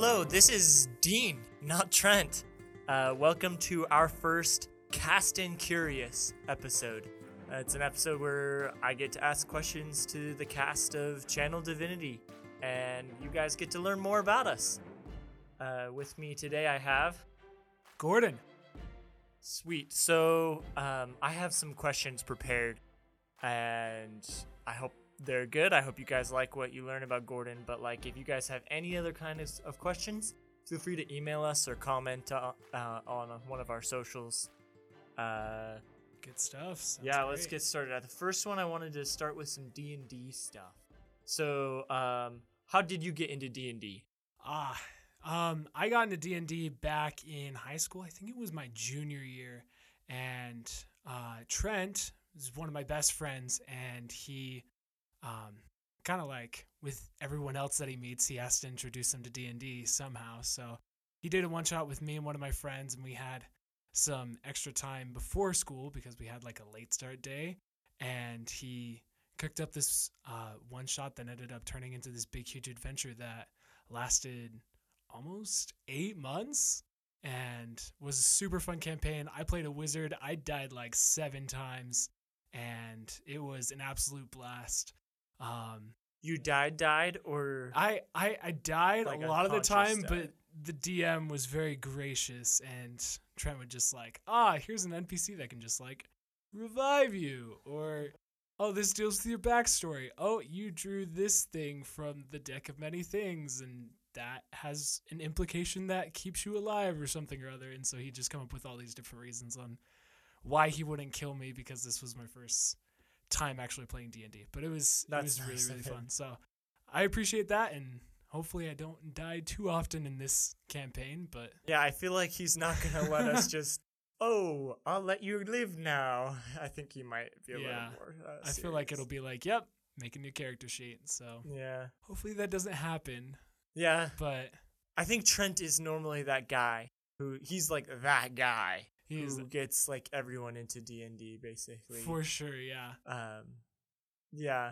Hello, this is Dean, not Trent. Uh, welcome to our first Cast and Curious episode. Uh, it's an episode where I get to ask questions to the cast of Channel Divinity, and you guys get to learn more about us. Uh, with me today, I have Gordon. Sweet. So, um, I have some questions prepared, and I hope they're good. I hope you guys like what you learn about Gordon. But like, if you guys have any other kind of, of questions, feel free to email us or comment uh, uh, on one of our socials. Uh, Good stuff. Sounds yeah, let's get started. Uh, The first one, I wanted to start with some D and D stuff. So, um, how did you get into D and D? Ah, um, I got into D and D back in high school. I think it was my junior year, and uh, Trent is one of my best friends, and he, um, kind of like with everyone else that he meets, he has to introduce them to D and D somehow. So he did a one shot with me and one of my friends, and we had some extra time before school because we had like a late start day, and he cooked up this uh, one shot that ended up turning into this big huge adventure that lasted almost eight months and was a super fun campaign. I played a wizard. I died like seven times, and it was an absolute blast. Um, You died, died, or I, I I died Like a lot of the time, died. but the DM was very gracious, and Trent would just like, ah, here's an NPC that can just like revive you, or oh, this deals with your backstory. Oh, you drew this thing from the deck of many things, and that has an implication that keeps you alive or something or other. And so he'd just come up with all these different reasons on why he wouldn't kill me because this was my first time actually playing D&D. But it was it That's was really nice really fun. So I appreciate that and hopefully I don't die too often in this campaign, but yeah, I feel like he's not gonna let us just. Oh, I'll let you live now. I think he might be a Yeah. little more. Uh, I feel like it'll be like, yep, make a new character sheet. So Yeah, hopefully that doesn't happen, yeah. but I think Trent is normally that guy who he's like that guy he who gets like everyone into D and D basically. for sure, yeah. um, yeah,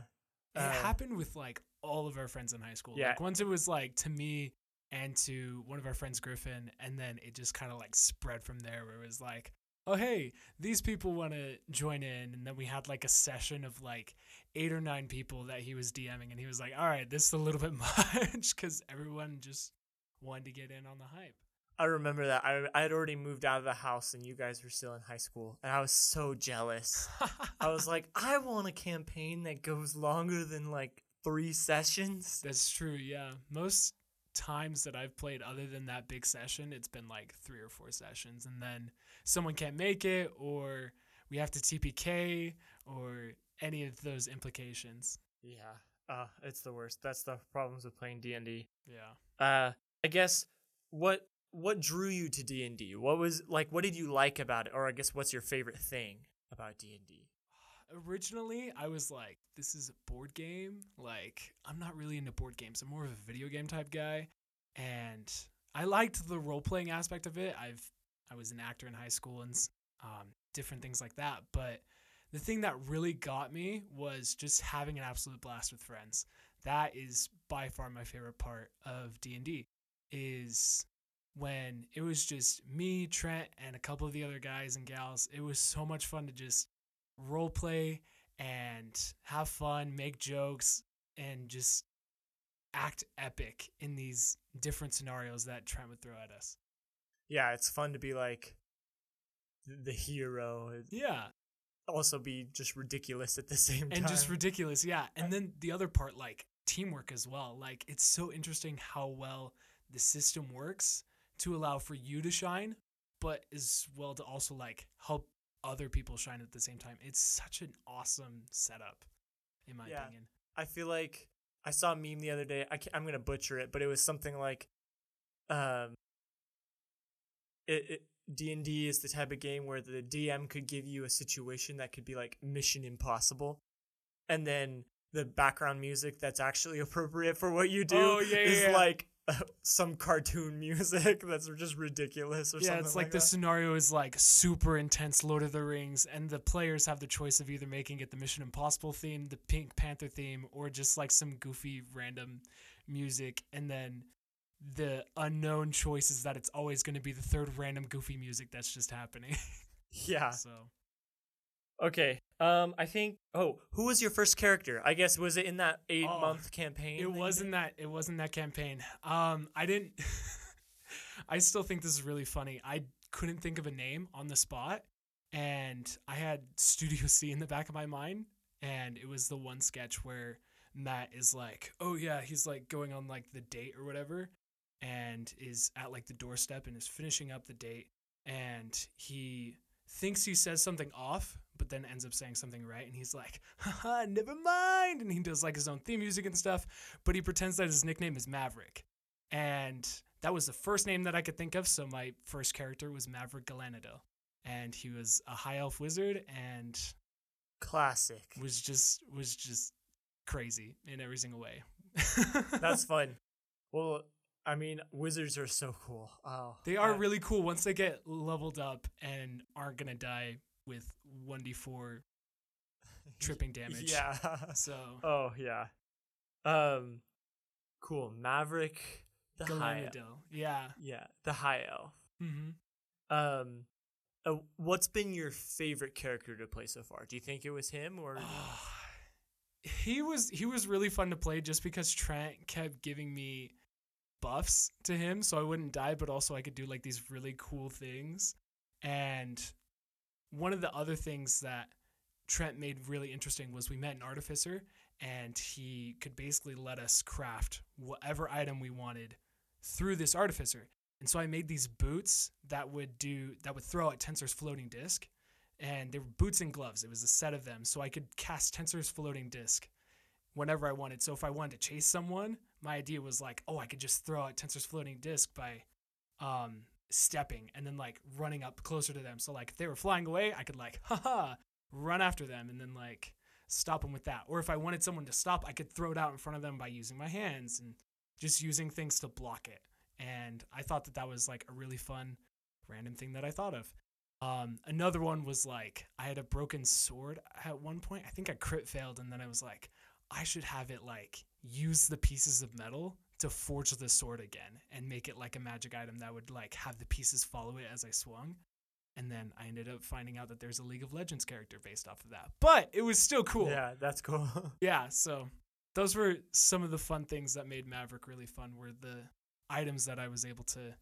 it Uh, happened with like all of our friends in high school. Yeah. Like once it was like to me and to one of our friends Griffin, and then it just kind of like spread from there where it was like, oh hey, these people want to join in, and then we had like a session of like eight or nine people that he was DMing, and he was like, all right, this is a little bit much because everyone just wanted to get in on the hype. I remember that. I I had already moved out of the house and you guys were still in high school, and I was so jealous. I was like, I want a campaign that goes longer than like three sessions. That's true, yeah. Most times that I've played other than that big session, it's been like three or four sessions and then someone can't make it or we have to TPK or any of those implications. Yeah, uh, it's the worst. That's the problems with playing D and D. Yeah. Uh, I guess what what drew you to D and D? What was like? What did you like about it? Or I guess what's your favorite thing about D and D? Originally, I was like, this is a board game. Like, I'm not really into board games. I'm more of a video game type guy. And I liked the role playing aspect of it. I've I was an actor in high school and um, different things like that. But the thing that really got me was just having an absolute blast with friends. That is by far my favorite part of D and D. Is when it was just me, Trent, and a couple of the other guys and gals. It was so much fun to just role play and have fun, make jokes, and just act epic in these different scenarios that Trent would throw at us. Yeah, it's fun to be like the hero. Yeah. Also, be just ridiculous at the same time. And just ridiculous. Yeah. And then the other part, like teamwork as well. Like it's so interesting how well the system works to allow for you to shine, but as well to also like help other people shine at the same time. It's such an awesome setup, in my Yeah. opinion. I feel like I saw a meme the other day. I am gonna butcher it, but it was something like, um, it D and D is the type of game where the DM could give you a situation that could be like Mission Impossible, and then the background music that's actually appropriate for what you do Oh, yeah, is yeah. like some cartoon music that's just ridiculous or yeah, something. it's like, the that. scenario is like super intense Lord of the Rings, and the players have the choice of either making it the Mission Impossible theme, the Pink Panther theme, or just like some goofy random music. And then the unknown choice is that it's always going to be the third random goofy music that's just happening. Yeah. so Okay. Um, I think. Oh, who was your first character? I guess was it in that eight Oh, month campaign? it wasn't that it wasn't that campaign. Um, I didn't. I still think this is really funny. I couldn't think of a name on the spot, and I had Studio C in the back of my mind, and it was the one sketch where Matt is like, "Oh yeah," he's like going on like the date or whatever, and is at like the doorstep and is finishing up the date, and he thinks he says something off, but then ends up saying something right, and he's like, "Haha, never mind," and he does like his own theme music and stuff, but he pretends that his nickname is Maverick, and that was the first name that I could think of. So my first character was Maverick Galanadel, and he was a high elf wizard and Classic. was just was just crazy in every single way. That's fun. Well, I mean, wizards are so cool. Oh, they are I- really cool once they get leveled up and aren't gonna die with one d four tripping damage. Yeah. So oh yeah. Um, cool. Maverick, the high. elf. Yeah. Yeah, the high elf. Mm-hmm. Um, uh, what's been your favorite character to play so far? Do you think it was him or? he was he was really fun to play just because Trent kept giving me buffs to him so I wouldn't die but also I could do like these really cool things. And one of the other things that Trent made really interesting was we met an artificer and he could basically let us craft whatever item we wanted through this artificer. And so I made these boots that would do that would throw out Tenser's floating disc and they were boots and gloves. It was a set of them, so I could cast Tenser's floating disc whenever I wanted. So if I wanted to chase someone, my idea was like, oh, I could just throw out Tenser's floating disc by um, stepping and then like running up closer to them. So like if they were flying away, I could like, haha, run after them and then like stop them with that. Or if I wanted someone to stop, I could throw it out in front of them by using my hands and just using things to block it. And I thought that that was like a really fun random thing that I thought of. Um, another one was like I had a broken sword at one point. I think I crit failed, and then I was like, I should have it like use the pieces of metal to forge the sword again and make it like a magic item that would like have the pieces follow it as I swung. And then I ended up finding out that there's a League of Legends character based off of that. But it was still cool. Yeah, that's cool. Yeah, so those were some of the fun things that made Maverick really fun were the items that I was able to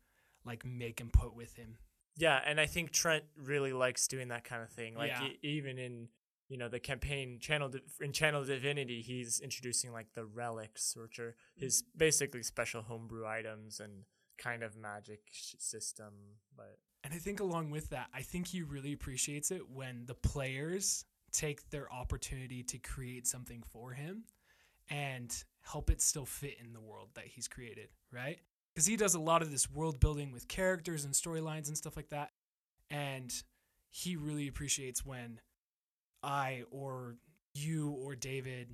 like make and put with him. yeah, and I think Trent really likes doing that kind of thing. Like Yeah. e- even in you know the campaign channel in Channel Divinity, he's introducing like the relics, which are his mm-hmm. basically special homebrew items and kind of magic sh- system. But And I think along with that, I think he really appreciates it when the players take their opportunity to create something for him and help it still fit in the world that he's created, right? Because he does a lot of this world building with characters and storylines and stuff like that. And he really appreciates when I or you or David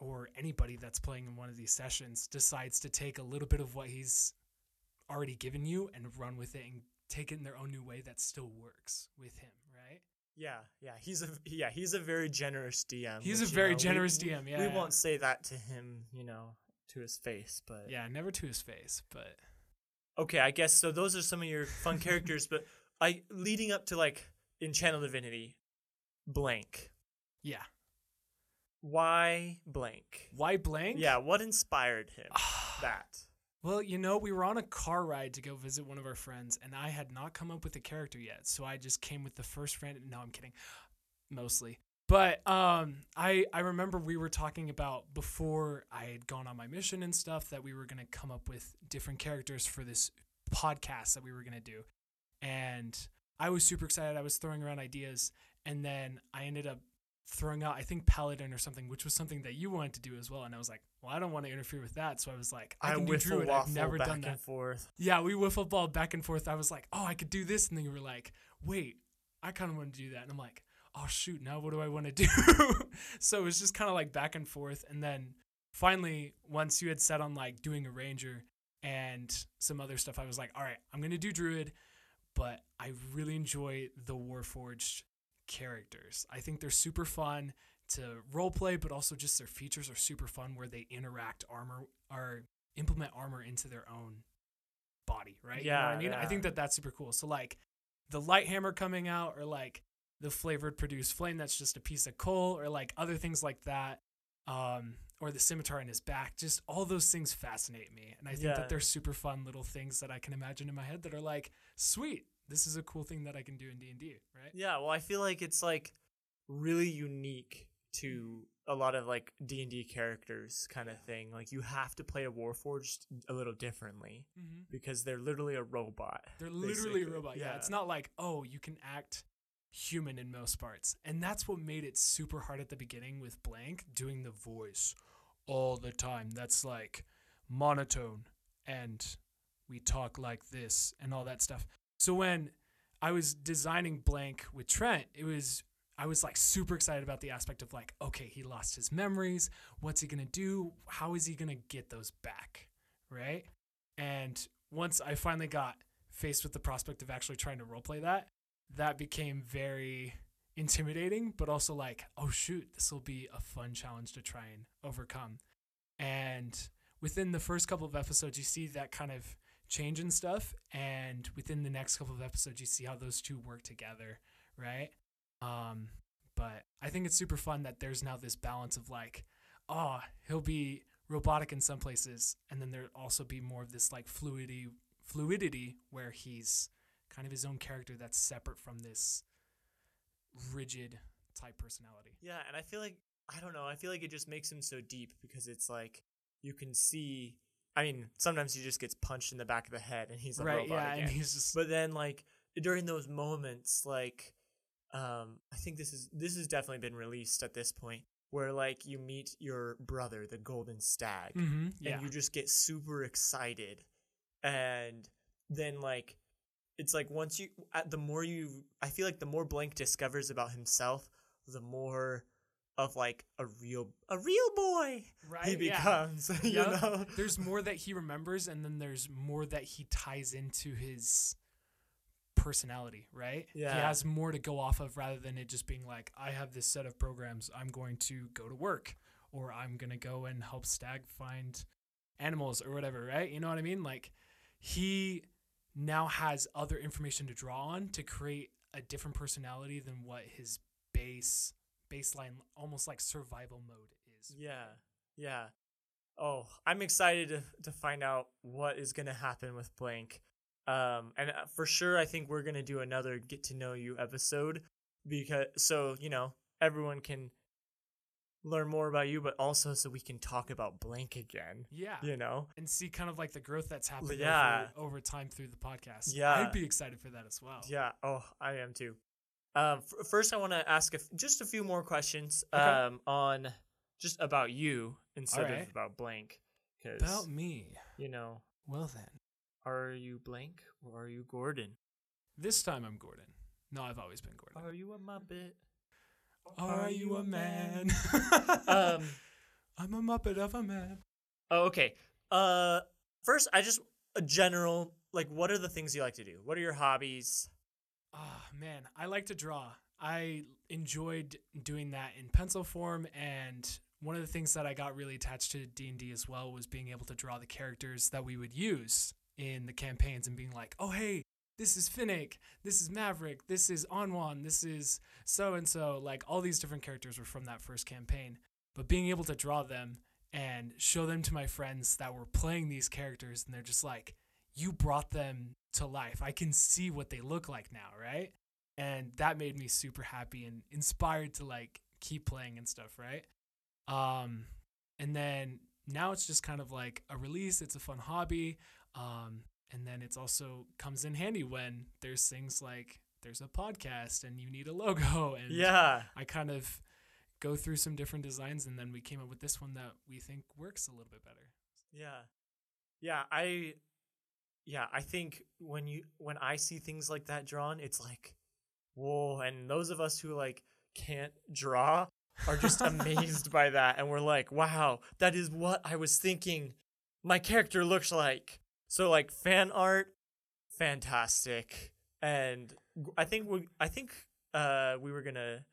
or anybody that's playing in one of these sessions decides to take a little bit of what he's already given you and run with it and take it in their own new way that still works with him, right? yeah, yeah, he's a yeah he's a very generous DM. He's which, a you very know, generous we- DM, yeah, we yeah. won't say that to him, you know, to his face, but Yeah, never to his face, but okay, I guess so. Those are some of your fun characters, but I leading up to like in Channel Divinity, blank. Yeah. Why blank? Why blank? Yeah, what inspired him? that. Well, you know, we were on a car ride to go visit one of our friends, and I had not come up with a character yet, so I just came with the first friend. No, I'm kidding, mostly. But um, I I remember we were talking about before I had gone on my mission and stuff that we were gonna come up with different characters for this podcast that we were gonna do, and I was super excited. I was throwing around ideas, and then I ended up throwing out I think Paladin or something, which was something that you wanted to do as well. And I was like, well, I don't want to interfere with that, so I was like, I, I can do Druid. I've never done that. forth. Yeah, we wiffle ball back and forth. I was like, oh, I could do this, and then you were like, wait, I kind of want to do that, and I'm like, oh shoot, now what do I want to do? so it was just kind of like back and forth, and then finally, once you had set on like doing a ranger and some other stuff, I was like, all right, I'm gonna do druid, but I really enjoy the Warforged characters. I think they're super fun to role play, but also just their features are super fun where they interact armor or implement armor into their own body, right? you know Yeah, I mean? I think that that's super cool. So like the light hammer coming out, or like the flavored produced flame that's just a piece of coal, or like other things like that, um, or the scimitar in his back. Just all those things fascinate me, and I think Yeah. that they're super fun little things that I can imagine in my head that are like, sweet, this is a cool thing that I can do in D and D, right? Yeah, well, I feel like it's like really unique to a lot of like D and D characters, kind of thing. Like you have to play a Warforged a little differently Mm-hmm. because they're literally a robot. They're literally a basically. robot. Yeah. It's not like, oh, you can act human in most parts. And that's what made it super hard at the beginning with Blank doing the voice all the time. That's like monotone and we talk like this and all that stuff. So when I was designing Blank with Trent, it was I was like super excited about the aspect of like, okay, he lost his memories. What's he gonna do? How is he gonna get those back? Right? And once I finally got faced with the prospect of actually trying to roleplay that, that became very intimidating, but also like, oh shoot, this will be a fun challenge to try and overcome. And within the first couple of episodes, you see that kind of change and stuff. And within the next couple of episodes, you see how those two work together, right? Um, but I think it's super fun that there's now this balance of like, oh, he'll be robotic in some places, and then there'll also be more of this like fluidity, fluidity where he's kind of his own character that's separate from this rigid type personality. Yeah, and I feel like I don't know. I feel like it just makes him so deep because it's like you can see. I mean, sometimes he just gets punched in the back of the head and he's a right? robot Yeah, again. and he's just but then like during those moments like um i think this is this has definitely been released at this point where like you meet your brother the golden stag Mhm, yeah, and you just get super excited and then like it's like once you the more you i feel like the more blank discovers about himself the more of like a real a real boy right. he yeah. becomes you Yep. know there's more that he remembers and then there's more that he ties into his personality right Yeah. he has more to go off of rather than it just being like i have this set of programs i'm going to go to work or i'm going to go and help stag find animals or whatever right you know what i mean like he now has other information to draw on to create a different personality than what his base baseline almost like survival mode is Yeah, yeah. Oh, I'm excited to, to find out what is going to happen with Blank. Um, and uh, for sure, I think we're going to do another get to know you episode because so you know everyone can learn more about you, but also so we can talk about Blank again. yeah You know, and see kind of like the growth that's happened Yeah. over, over time through the podcast. Yeah. I'd be excited for that as well. yeah. Oh, I am too. Um, f- first, I want to ask a f- just a few more questions. Okay. Um, on just about you instead Alright. of about Blank, because About me. you know. Well then, Are you blank or are you Gordon? this time I'm Gordon. No, I've always been Gordon. Are you a Muppet? Are you a man? Um. I'm a Muppet of a man. Oh, okay. Uh. First, I just a general like, what are the things you like to do? What are your hobbies? Ah, man, I like to draw. I enjoyed doing that in pencil form and one of the things that I got really attached to D&D as well was being able to draw the characters that we would use in the campaigns and being like, "Oh, hey, this is Finnick, this is Maverick, this is Onwan, this is so and so." Like all these different characters were from that first campaign. But being able to draw them and show them to my friends that were playing these characters and they're just like, "You brought them to life. I can see what they look like now, right?" and that made me super happy and inspired to like keep playing and stuff right um and then now it's just kind of like a release it's a fun hobby um and then it's also comes in handy when there's things like there's a podcast and you need a logo and Yeah. i kind of go through some different designs and then we came up with this one that we think works a little bit better Yeah. Yeah. I. Yeah, I think when you when I see things like that drawn, it's like, whoa! And those of us who like can't draw are just amazed by that, and we're like, wow, that is what I was thinking my character looks like. So like fan art, fantastic, and I think we I think uh we were gonna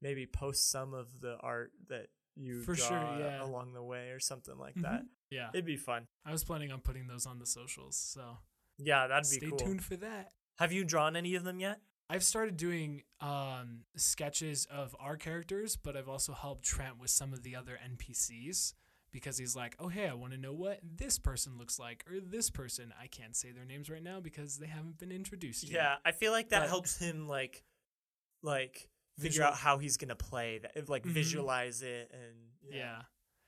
maybe post some of the art that you For sure, yeah. along the way or something like that. yeah It'd be fun. i was planning on putting those on the socials so Yeah, that'd be cool. Stay tuned for that. Have you drawn any of them yet? I've started doing um, sketches of our characters, but I've also helped Trent with some of the other NPCs because he's like, oh, hey, I want to know what this person looks like or this person. I can't say their names right now because they haven't been introduced yet. Yeah, I feel like that But- helps him like like figure Visual- out how he's gonna play that like Mhm. visualize it and Yeah.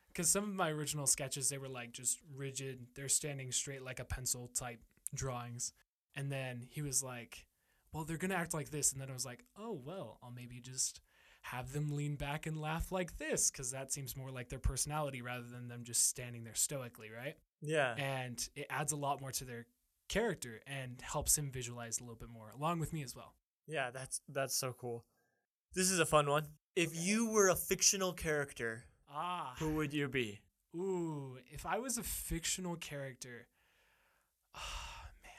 Because some of my original sketches, they were like just rigid. They're standing straight like a pencil type drawings. And then he was like, well, they're going to act like this. And then I was like, oh, well, I'll maybe just have them lean back and laugh like this because that seems more like their personality rather than them just standing there stoically, right? yeah. And it adds a lot more to their character and helps him visualize a little bit more, along with me as well. Yeah, that's that's so cool. This is a fun one. If you were a fictional character, Ah. who would you be? Ooh, if I was a fictional character, oh, man.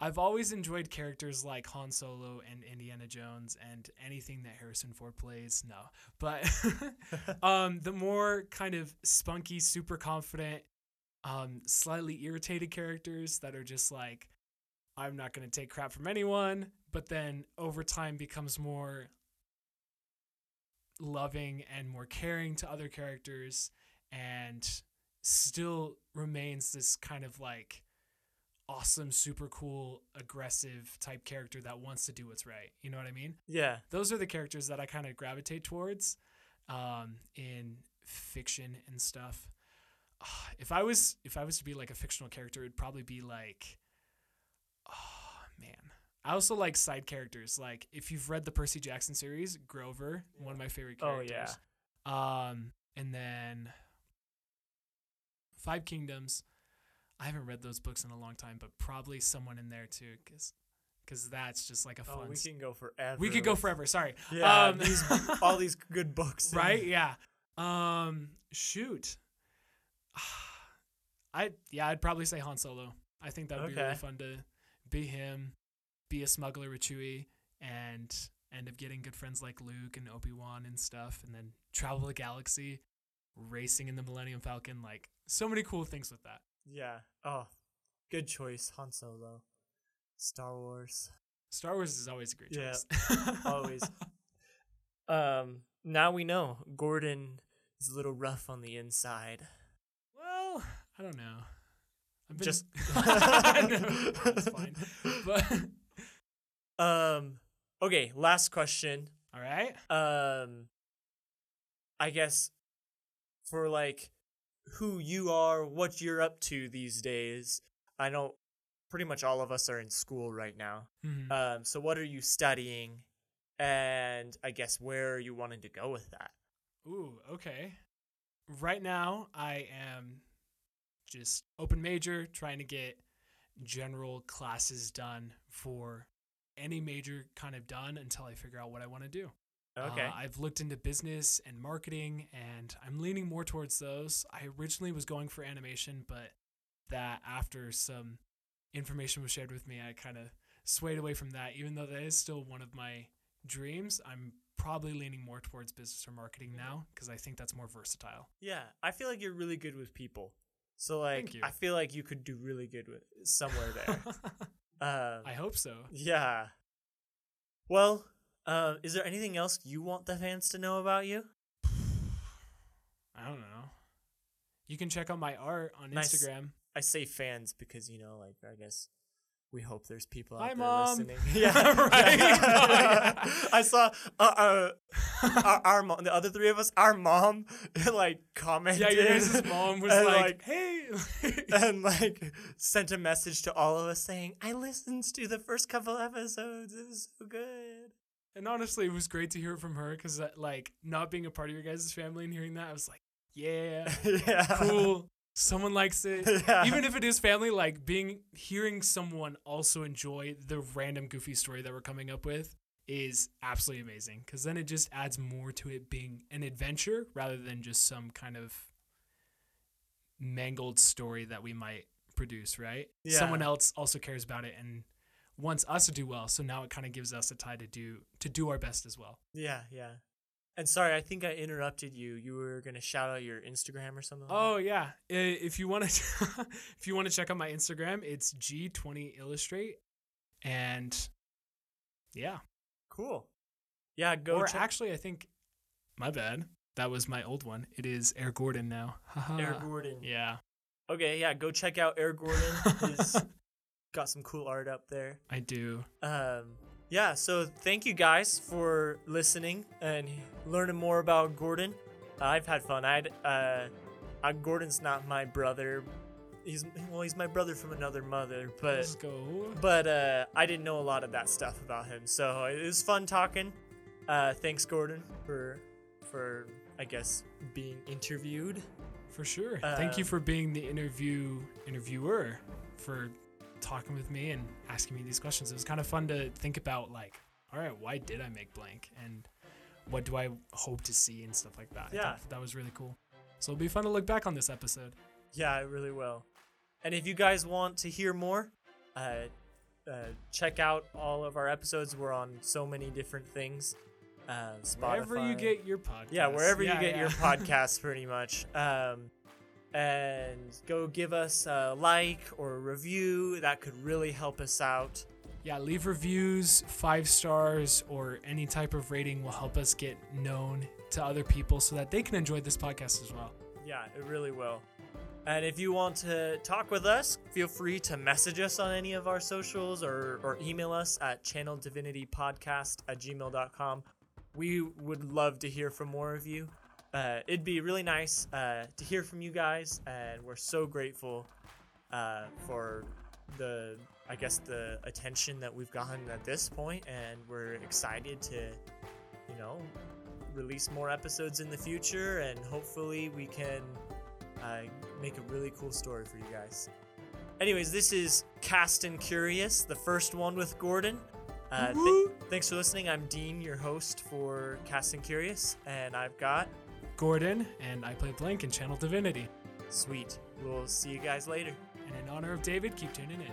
I've always enjoyed characters like Han Solo and Indiana Jones and anything that Harrison Ford plays. No, but um, the more kind of spunky, super confident, um, slightly irritated characters that are just like, I'm not going to take crap from anyone, but then over time becomes more loving and more caring to other characters and still remains this kind of like awesome, super cool, aggressive type character that wants to do what's right. You know what I mean? Yeah. Those are the characters that I kind of gravitate towards um, in fiction and stuff. Ah, If I was if I was to be like a fictional character, it'd probably be like, oh man. I also like side characters. Like if you've read the Percy Jackson series, Grover, one of my favorite characters. Oh, yeah. Um, and then Five Kingdoms. I haven't read those books in a long time, but probably someone in there too, because because that's just like a fun. Oh, fun. we can go forever. we could go forever. Sorry. Yeah, Um, these all these good books. right? Yeah. Um, shoot. I yeah, I'd probably say Han Solo. I think that would be really fun to be him, be a smuggler with Chewie, and end up getting good friends like Luke and Obi Wan and stuff, and then travel the galaxy, racing in the Millennium Falcon. Like so many cool things with that. Yeah. Oh, good choice, Han Solo. Star Wars. Star Wars is always a great Yeah, choice. always. Um. Now we know Gordon is a little rough on the inside. well, I don't know. I've been Just- No, it's fine. But Um. Okay. Last question. all right. um i guess for like who you are what you're up to these days i know pretty much all of us are in school right now Mhm. um so what are you studying and i guess where are you wanting to go with that Ooh, okay. Right now, I am just open major, trying to get general classes done for any major kind of done until I figure out what I want to do. okay Uh, I've looked into business and marketing, and I'm leaning more towards those. I originally was going for animation, but that after some information was shared with me, I kind of swayed away from that. Even though that is still one of my dreams, I'm probably leaning more towards business or marketing now because I think that's more versatile. yeah i feel like you're really good with people so like i feel like you could do really good with somewhere there um I hope so. yeah well uh, is there anything else you want the fans to know about you I don't know. You can check out my art on. Instagram. I say fans because you know, like I guess we hope there's people out Hi, there Mom. listening. Yeah, Right. I saw uh, uh, our, our mom, the other three of us, our mom, like commented. Yeah, your guys' mom was and, like, "Hey." and like sent a message to all of us saying, "I listened to the first couple episodes. It was so good." And honestly, it was great to hear from her because, like, not being a part of your guys' family and hearing that, I was like, yeah, yeah, cool. Someone likes it. Yeah. Even if it is family, like being hearing someone also enjoy the random goofy story that we're coming up with is absolutely amazing because then it just adds more to it being an adventure rather than just some kind of mangled story that we might produce, right? Yeah. Someone else also cares about it and wants us to do well, so now it kind of gives us a tie to do to do our best as well. Yeah, yeah. And sorry, I think I interrupted you. You were gonna shout out your Instagram or something. Like Oh yeah, if you want to, if you want to check out my Instagram, it's G20Illustrate, and yeah. cool. Yeah, go. or check actually, I think my bad. That was my old one. It is Air Gordon now. Air Gordon. Yeah. Okay, yeah, go check out Air Gordon. He's got some cool art up there. I do. Um, yeah, so thank you guys for listening and learning more about Gordon. I've had fun. I'd uh, uh Gordon's not my brother. He's well, he's my brother from another mother, but but uh, I didn't know a lot of that stuff about him. So it was fun talking. Uh, thanks, Gordon, for for I guess being interviewed. For sure. Thank you Uh, for being the interview interviewer for talking with me and asking me these questions. It was kind of fun to think about like, all right, why did I make blank and what do I hope to see and stuff like that. Yeah. thought that was really cool. So it'll be fun to look back on this episode. Yeah, it really will. And if you guys want to hear more, uh, uh, check out all of our episodes. We're on so many different things. Uh, Spotify. Wherever you get your podcast. yeah, wherever Yeah, you get your podcast, pretty much. Um, and go give us a like or a review. That could really help us out. Yeah, leave reviews, five stars, or any type of rating will help us get known to other people so that they can enjoy this podcast as well. Yeah, it really will. And if you want to talk with us, feel free to message us on any of our socials or, or email us at channeldivinitypodcast at gmail.com. We would love to hear from more of you. Uh, it'd be really nice uh, to hear from you guys, and we're so grateful uh, for the, I guess, the attention that we've gotten at this point, and we're excited to, you know, release more episodes in the future, and hopefully we can uh, make a really cool story for you guys. Anyways, this is Cast and Curious, the first one with Gordon. Uh, th- thanks for listening. I'm Dean, your host for Cast and Curious, and I've got Gordon, and I play Blank in Channel Divinity. Sweet. We'll see you guys later. And in honor of David, keep tuning in.